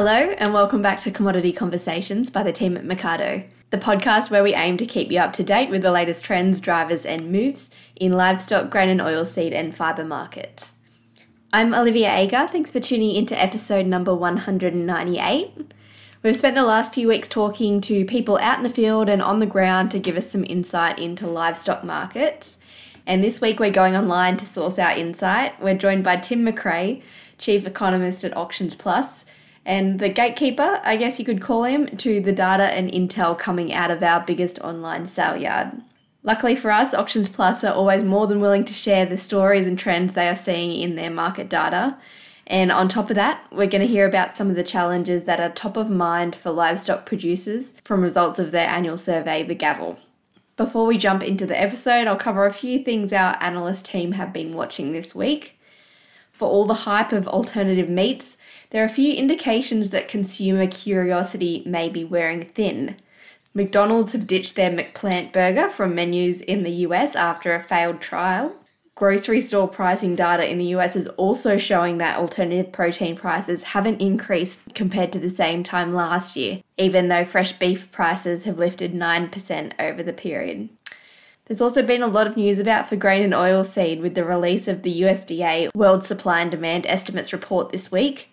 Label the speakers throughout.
Speaker 1: Hello, and welcome back to Commodity Conversations by the team at Mecardo, the podcast where we aim to keep you up to date with the latest trends, drivers, and moves in livestock, grain and oilseed, and fibre markets. I'm Olivia Agar. Thanks for tuning into episode number 198. We've spent the last few weeks talking to people out in the field and on the ground to give us some insight into livestock markets. And this week we're going online to source our insight. We're joined by Tim McRae, Chief Economist at Auctions Plus, and the gatekeeper, I guess you could call him, to the data and intel coming out of our biggest online sale yard. Luckily for us, Auctions Plus are always more than willing to share the stories and trends they are seeing in their market data. And on top of that, we're going to hear about some of the challenges that are top of mind for livestock producers from results of their annual survey, the Gavel. Before we jump into the episode, I'll cover a few things our analyst team have been watching this week. For all the hype of alternative meats, there are few indications that consumer curiosity may be wearing thin. McDonald's have ditched their McPlant burger from menus in the US after a failed trial. Grocery store pricing data in the US is also showing that alternative protein prices haven't increased compared to the same time last year, even though fresh beef prices have lifted 9% over the period. There's also been a lot of news about for grain and oilseed with the release of the USDA World Supply and Demand Estimates report this week.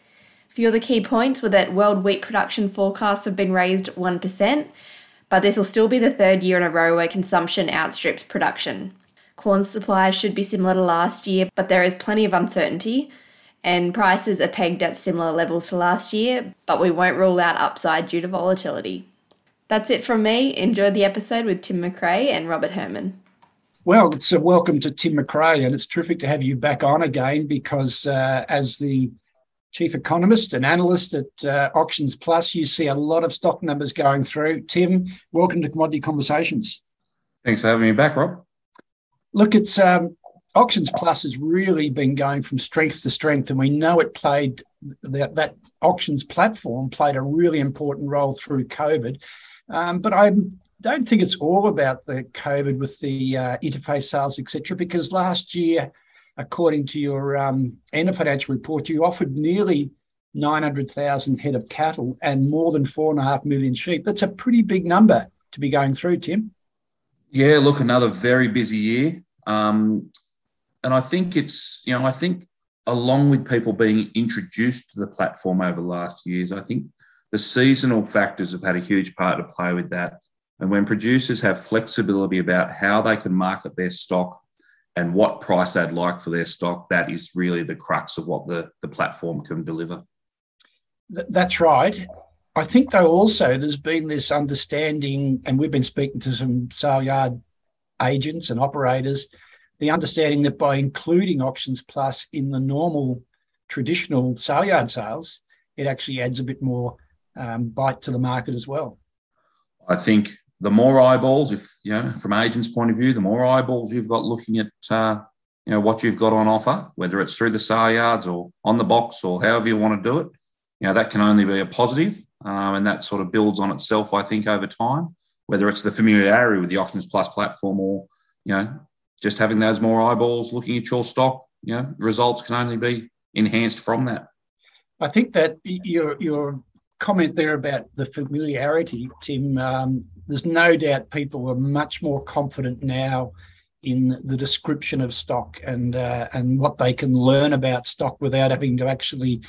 Speaker 1: A few of the key points were that world wheat production forecasts have been raised 1%, but this will still be the third year in a row where consumption outstrips production. Corn supply should be similar to last year, but there is plenty of uncertainty, and prices are pegged at similar levels to last year, but we won't rule out upside due to volatility. That's it from me. Enjoy the episode with Tim McRae and Robert Herrmann.
Speaker 2: Well, it's a welcome to Tim McRae, and it's terrific to have you back on again because uh, as the chief economist and analyst at uh, Auctions Plus. You see a lot of stock numbers going through. Tim, welcome to Commodity Conversations.
Speaker 3: Thanks for having me back, Rob.
Speaker 2: Look, it's um, Auctions Plus has really been going from strength to strength, and we know it played that, that auctions platform played a really important role through COVID. Um, but I don't think it's all about the COVID with the uh, interface sales, etc. Because last year according to your um, end of financial report, you offered nearly 900,000 head of cattle and more than four and a half million sheep. That's a pretty big number to be going through, Tim.
Speaker 3: Yeah, look, another very busy year. Um, and I think it's, you know, I think along with people being introduced to the platform over the last years, I think the seasonal factors have had a huge part to play with that. And when producers have flexibility about how they can market their stock and what price they'd like for their stock, that is really the crux of what the, the platform can deliver.
Speaker 2: That's right. I think, though, also there's been this understanding, and we've been speaking to some sale yard agents and operators, the understanding that by including Auctions Plus in the normal traditional sale yard sales, it actually adds a bit more um, bite to the market as well.
Speaker 3: I think the more eyeballs, if you know, from agents' point of view, the more eyeballs you've got looking at uh, you know what you've got on offer, whether it's through the sale yards or on the box or however you want to do it, you know that can only be a positive, um, and that sort of builds on itself, I think, over time. Whether it's the familiarity with the Auctions Plus platform or you know just having those more eyeballs looking at your stock, you know, results can only be enhanced from that.
Speaker 2: I think that your your comment there about the familiarity, Tim, um, there's no doubt people are much more confident now in the description of stock and uh, and what they can learn about stock without having to actually,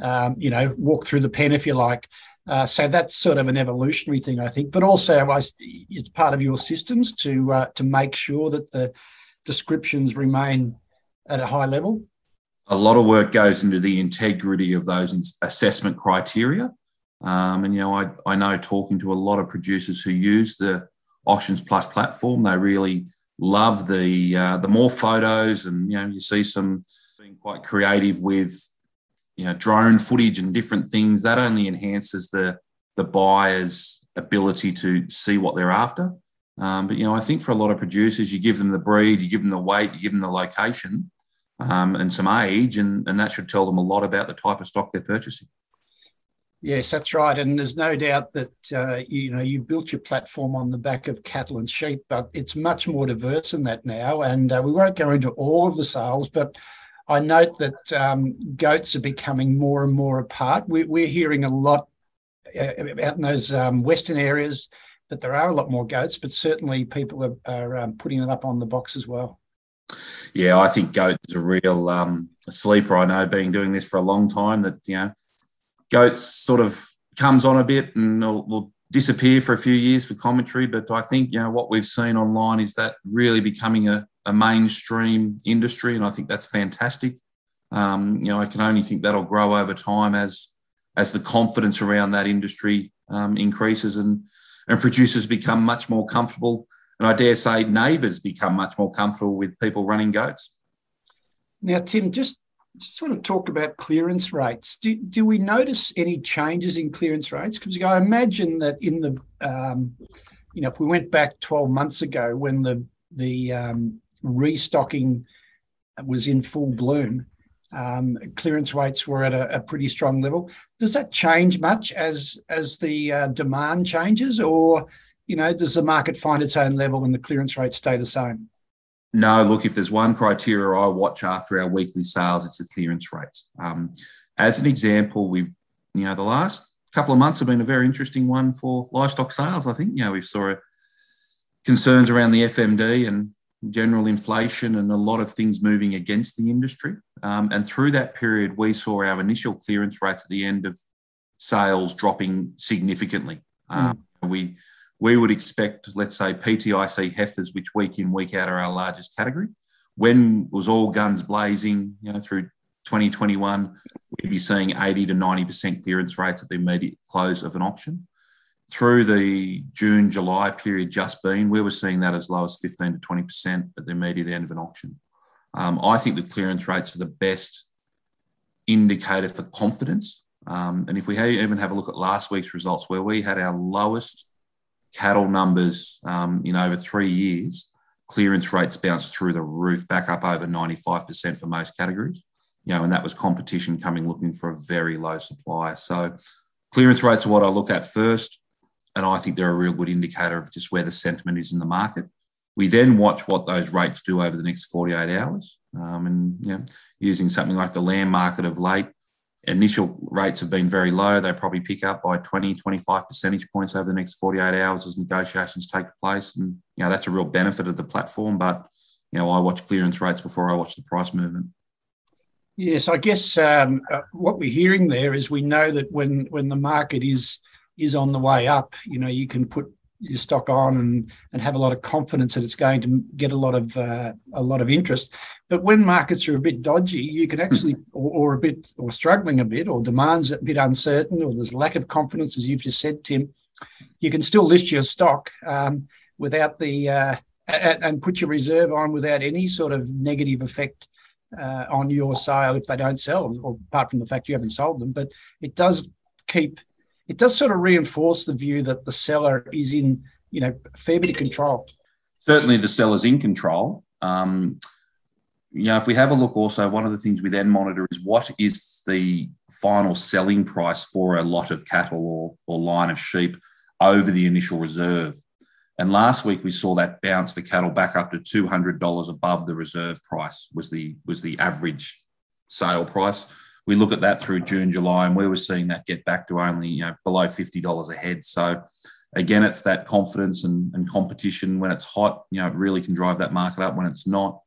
Speaker 2: um, you know, walk through the pen if you like. Uh, so that's sort of an evolutionary thing, I think. But also, it's part of your systems to uh, to make sure that the descriptions remain at a high level.
Speaker 3: A lot of work goes into the integrity of those assessment criteria. Um, and you know, I, I know talking to a lot of producers who use the Auctions Plus platform, they really love the uh, the more photos, and you know, you see some being quite creative with you know drone footage and different things. That only enhances the the buyer's ability to see what they're after. Um, but you know, I think for a lot of producers, you give them the breed, you give them the weight, you give them the location, um, and some age, and, and that should tell them a lot about the type of stock they're purchasing.
Speaker 2: Yes, that's right, and there's no doubt that uh, you know you built your platform on the back of cattle and sheep, but it's much more diverse than that now. And uh, we won't go into all of the sales, but I note that um, goats are becoming more and more apart. We, we're hearing a lot uh, out in those um, western areas that there are a lot more goats, but certainly people are, are um, putting it up on the box as well.
Speaker 3: Yeah, I think goats is a real um, sleeper. I know, being doing this for a long time, that you know, goats sort of comes on a bit and will, will disappear for a few years for commentary. But I think you know what we've seen online is that really becoming a, a mainstream industry, and I think that's fantastic. Um, you know, I can only think that'll grow over time as as the confidence around that industry um, increases and and producers become much more comfortable. And I dare say neighbours become much more comfortable with people running goats.
Speaker 2: Now, Tim, just sort of talk about clearance rates. Do, do we notice any changes in clearance rates? Because I imagine that in the, um, you know, if we went back 12 months ago when the, the um, restocking was in full bloom, um, clearance rates were at a, a, pretty strong level. Does that change much as as the uh, demand changes, or you know, does the market find its own level and the clearance rates stay the same?
Speaker 3: No, look, if there's one criteria I watch after our weekly sales, it's the clearance rates. Um, as an example, we've you know the last couple of months have been a very interesting one for livestock sales. I think you know we saw concerns around the FMD and general inflation and a lot of things moving against the industry. Um, and through that period, we saw our initial clearance rates at the end of sales dropping significantly. Mm. Um, we we would expect, let's say, PTIC heifers, which week in week out are our largest category. When was all guns blazing, you know, through 2021, we'd be seeing 80 to 90% clearance rates at the immediate close of an auction through the June, July period just been, we were seeing that as low as 15 to 20% at the immediate end of an auction. Um, I think the clearance rates are the best indicator for confidence. Um, and if we even have a look at last week's results, where we had our lowest cattle numbers um, in over three years, clearance rates bounced through the roof, back up over 95% for most categories. You know, and that was competition coming looking for a very low supply. So clearance rates are what I look at first and I think they're a real good indicator of just where the sentiment is in the market. We then watch what those rates do over the next 48 hours. Um, and you know, using something like the land market of late, initial rates have been very low. They probably pick up by 20, 25 percentage points over the next 48 hours as negotiations take place. And, you know, that's a real benefit of the platform. But, you know, I watch clearance rates before I watch the price movement.
Speaker 2: Yes, I guess um, uh, what we're hearing there is we know that when when the market is is on the way up, you know, you can put your stock on and and have a lot of confidence that it's going to get a lot of uh, a lot of interest. But when markets are a bit dodgy, you can actually or, or, a bit or struggling a bit or demands a bit uncertain or there's lack of confidence, as you've just said, Tim. You can still list your stock um, without the uh, and put your reserve on without any sort of negative effect uh, on your sale if they don't sell, or apart from the fact you haven't sold them. But it does keep it does sort of reinforce the view that the seller is in, you know, a fair bit of control.
Speaker 3: Certainly, the seller's in control. Um, you know, if we have a look, also one of the things we then monitor is what is the final selling price for a lot of cattle or, or line of sheep over the initial reserve. And last week we saw that bounce for cattle back up to two hundred dollars above the reserve price was the was the average sale price we look at that through June, July, and we were seeing that get back to only you know below fifty dollars a head. So again, it's that confidence and, and competition. When it's hot, you know, it really can drive that market up. When it's not,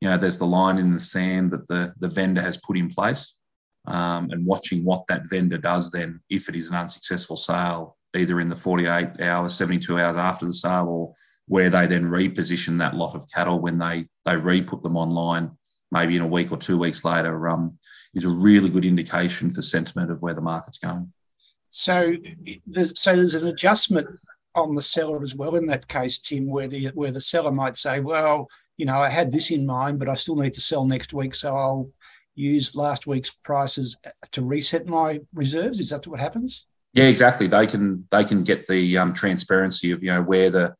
Speaker 3: you know, there's the line in the sand that the the vendor has put in place, um, and watching what that vendor does then, if it is an unsuccessful sale, either in the 48 hours, 72 hours after the sale, or where they then reposition that lot of cattle when they they re-put them online, maybe in a week or two weeks later. Um, is a really good indication for sentiment of where the market's going.
Speaker 2: So, there's, so there's an adjustment on the seller as well in that case, Tim, where the where the seller might say, well, you know, I had this in mind, but I still need to sell next week, so I'll use last week's prices to reset my reserves. Is that what happens?
Speaker 3: Yeah, exactly. They can they can get the um, transparency of you know where the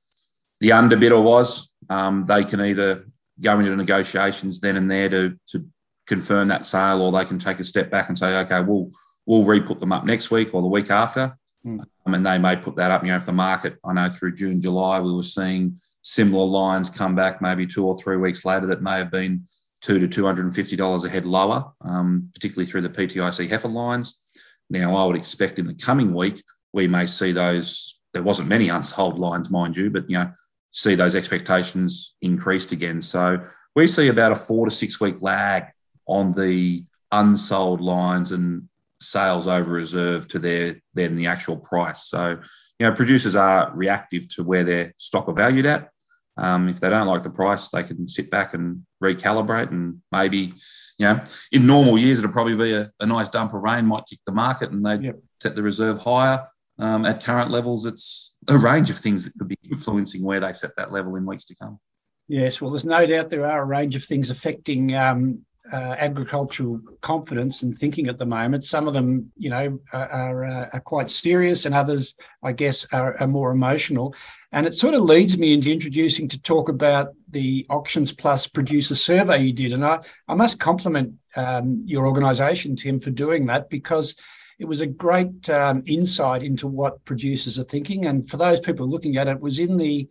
Speaker 3: the underbidder was. Um, they can either go into negotiations then and there to to confirm that sale, or they can take a step back and say, okay, we'll we'll re-put them up next week or the week after. Mm. Um, and they may put that up. You know, if the market, I know through June, July, we were seeing similar lines come back maybe two or three weeks later that may have been two to two hundred and fifty dollars a head lower, um, particularly through the PTIC heifer lines. Now, I would expect in the coming week we may see those. There wasn't many unsold lines, mind you, but you know, see those expectations increased again. So we see about a four to six week lag on the unsold lines and sales over reserve to their then the actual price. So you know, producers are reactive to where their stock are valued at. Um, if they don't like the price, they can sit back and recalibrate and maybe, you know, in normal years, it'll probably be a, a nice dump of rain might kick the market and they yep. set the reserve higher. Um, at current levels, it's a range of things that could be influencing where they set that level in weeks to come.
Speaker 2: Yes, well, there's no doubt there are a range of things affecting um, uh, agricultural confidence and thinking at the moment. Some of them, you know, are, are, uh, are quite serious, and others, I guess, are, are, more emotional. And it sort of leads me into introducing to talk about the Auctions Plus producer survey you did. And I, I must compliment um, your organisation, Tim, for doing that because it was a great um, insight into what producers are thinking. And for those people looking at it, it was in the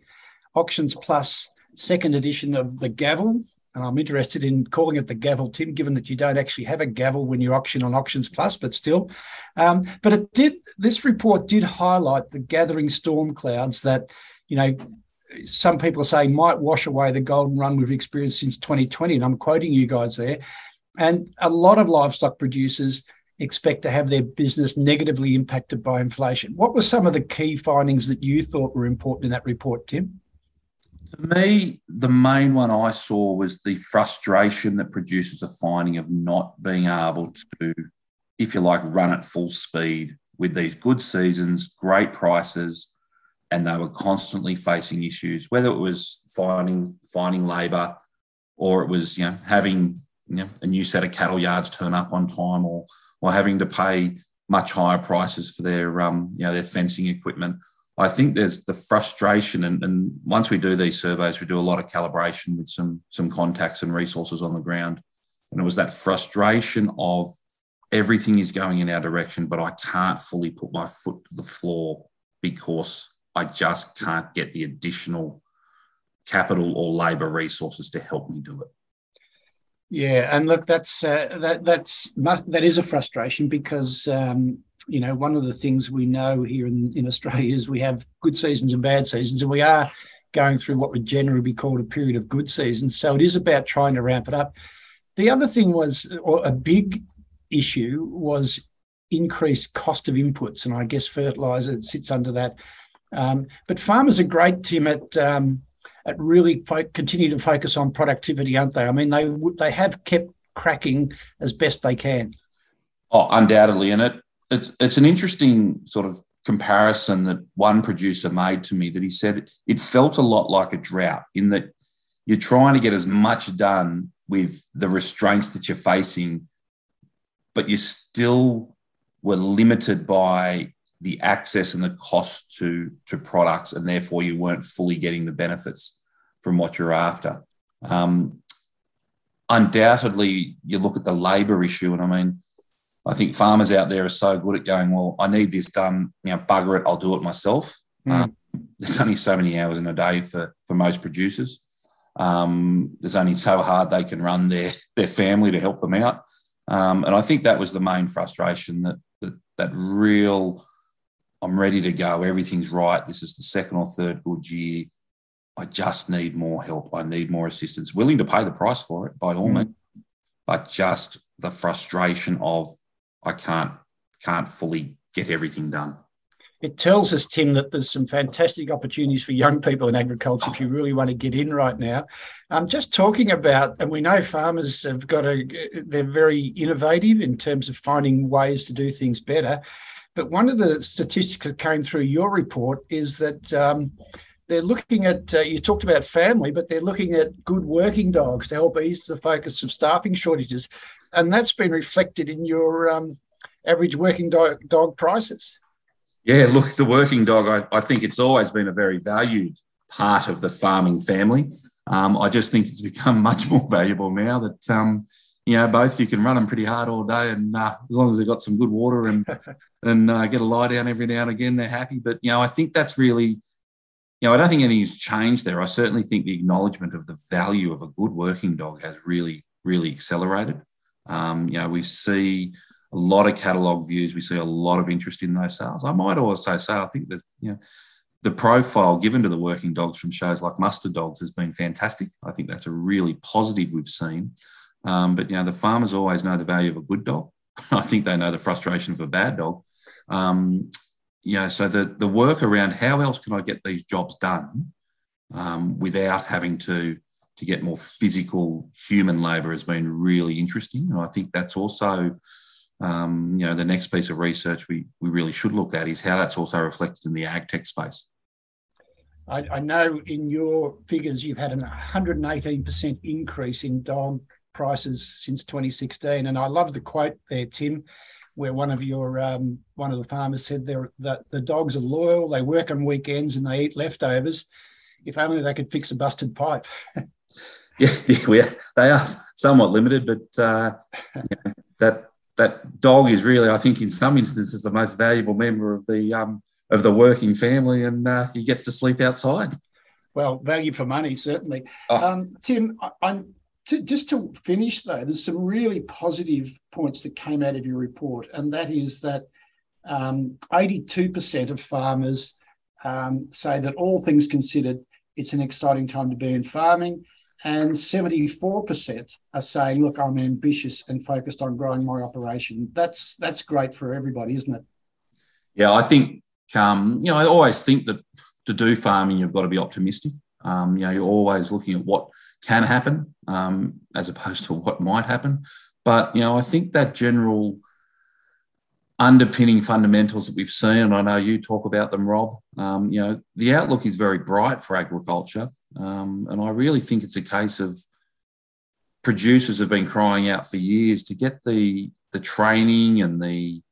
Speaker 2: Auctions Plus second edition of the Gavel, and I'm interested in calling it the gavel, Tim, given that you don't actually have a gavel when you auction on Auctions Plus, but still. Um, but it did. This report did highlight the gathering storm clouds that, you know, some people say might wash away the golden run we've experienced since 2020, and I'm quoting you guys there. And a lot of livestock producers expect to have their business negatively impacted by inflation. What were some of the key findings that you thought were important in that report, Tim?
Speaker 3: For me, the main one I saw was the frustration that producers are finding of not being able to, if you like, run at full speed with these good seasons, great prices, and they were constantly facing issues, whether it was finding finding labour or it was you know having you know, a new set of cattle yards turn up on time or or having to pay much higher prices for their um, you know their fencing equipment I think there's the frustration, and, and, once we do these surveys, we do a lot of calibration with some some contacts and resources on the ground, and it was that frustration of everything is going in our direction, but I can't fully put my foot to the floor because I just can't get the additional capital or labour resources to help me do it.
Speaker 2: Yeah, and look, that's uh, that that's that is a frustration because um, you know, one of the things we know here in, in Australia is we have good seasons and bad seasons, and we are going through what would generally be called a period of good seasons. So it is about trying to ramp it up. The other thing was, or a big issue was increased cost of inputs, and I guess fertilizer sits under that. Um, but farmers are great, Tim, at um, at really fo- continue to focus on productivity, aren't they? I mean, they they have kept cracking as best they can.
Speaker 3: Oh, undoubtedly, and it it's it's an interesting sort of comparison that one producer made to me that he said it felt a lot like a drought in that you're trying to get as much done with the restraints that you're facing, but you still were limited by the access and the cost to, to products, and therefore you weren't fully getting the benefits from what you're after. Um, undoubtedly, you look at the labour issue, and I mean, I think farmers out there are so good at going, well, I need this done, you know, bugger it, I'll do it myself. Mm. Um, there's only so many hours in a day for, for most producers. Um, there's only so hard they can run their, their family to help them out. Um, and I think that was the main frustration that, that, that real, I'm ready to go, everything's right. This is the second or third good year. I just need more help. I need more assistance. Willing to pay the price for it by all mm. means, but just the frustration of I can't can't fully get everything done.
Speaker 2: It tells us, Tim, that there's some fantastic opportunities for young people in agriculture if you really want to get in right now. I'm um, just talking about, and we know farmers have got a, they're very innovative in terms of finding ways to do things better. But one of the statistics that came through your report is that um, they're looking at, uh, you talked about family, but they're looking at good working dogs LBs to help ease the focus of staffing shortages and that's been reflected in your um, average working dog, dog, prices.
Speaker 3: Yeah, look, the working dog, I, I, think it's always been a very valued part of the farming family. Um, I just think it's become much more valuable now that, um, you know, both you can run them pretty hard all day, and uh, as long as they've got some good water and and uh, get a lie down every now and again, they're happy. But you know, I think that's really, you know, I don't think anything's changed there. I certainly think the acknowledgement of the value of a good working dog has really really accelerated. Um, you know, we see a lot of catalogue views. We see a lot of interest in those sales. I might also say, I think there's, you know, the profile given to the working dogs from shows like Muster Dogs has been fantastic. I think that's a really positive we've seen. Um, but you know, the farmers always know the value of a good dog. I think they know the frustration of a bad dog. Um, you know, so the the work around how else can I get these jobs done um, without having to to get more physical human labour has been really interesting, and I think that's also um, you know the next piece of research we we really should look at is how that's also reflected in the ag tech space.
Speaker 2: I, I know in your figures you've had an 118% increase in dog prices since 2016, and I love the quote there, Tim where one of your um, one of the farmers said that the dogs are loyal, they work on weekends and they eat leftovers. If only they could fix a busted pipe.
Speaker 3: yeah, yeah we are, they are somewhat limited, but uh, that that dog is really, I think, in some instances, the most valuable member of the um, of the working family, and uh, he gets to sleep outside.
Speaker 2: Well, value for money, certainly. Oh. Um, Tim, I, I'm to, just to finish though, there's some really positive points that came out of your report, and that is that um, 82% of farmers um, say that all things considered, it's an exciting time to be in farming. And 74% are saying, look, I'm ambitious and focused on growing my operation. That's that's great for everybody, isn't it?
Speaker 3: Yeah, I think um, you know, I always think that to do farming, you've got to be optimistic. Um, you know, you're always looking at what can happen um, as opposed to what might happen. But, you know, I think that general underpinning fundamentals that we've seen, and I know you talk about them, Rob, um, you know, the outlook is very bright for agriculture. Um, and I really think it's a case of producers have been crying out for years to get the, the training and the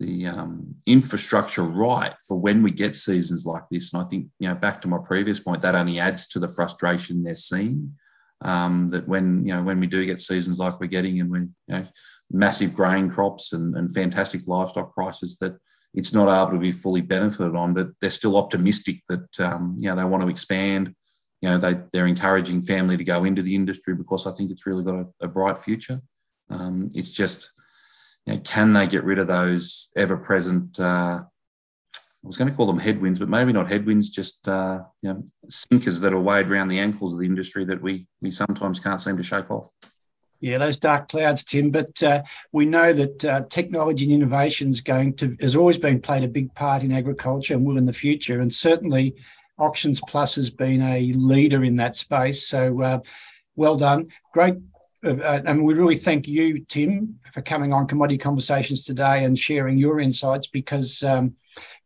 Speaker 3: the um, infrastructure right for when we get seasons like this. And I think, you know, back to my previous point, that only adds to the frustration they're seeing. Um, that when you know when we do get seasons like we're getting, and when you know massive grain crops and, and fantastic livestock prices, that it's not able to be fully benefited on. But they're still optimistic that um, you know they want to expand. You know they they're encouraging family to go into the industry because I think it's really got a, a bright future. Um, it's just you know, can they get rid of those ever present? Uh, I was going to call them headwinds, but maybe not headwinds, just uh, you know, sinkers that are weighed around the ankles of the industry that we we sometimes can't seem to shake off.
Speaker 2: Yeah, those dark clouds, Tim. But uh, we know that uh, technology and innovation is going to has always been played a big part in agriculture and will in the future. And certainly, Auctions Plus has been a leader in that space. So, uh, well done. Great uh, uh, and we really thank you, Tim, for coming on Commodity Conversations today and sharing your insights because, um,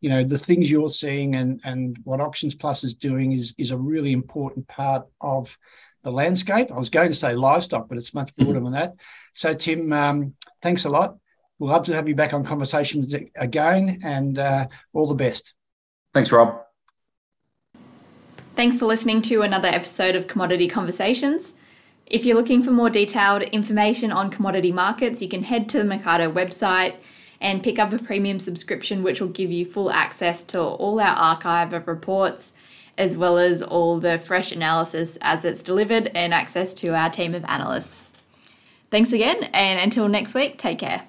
Speaker 2: you know, the things you're seeing and, and what Auctions Plus is doing is, is a really important part of the landscape. I was going to say livestock, but it's much broader than that. So, Tim, um, thanks a lot. We'd love to have you back on Conversations again and uh, all the best.
Speaker 3: Thanks, Rob.
Speaker 1: Thanks for listening to another episode of Commodity Conversations. If you're looking for more detailed information on commodity markets, you can head to the Mecardo website and pick up a premium subscription, which will give you full access to all our archive of reports, as well as all the fresh analysis as it's delivered and access to our team of analysts. Thanks again, and until next week, take care.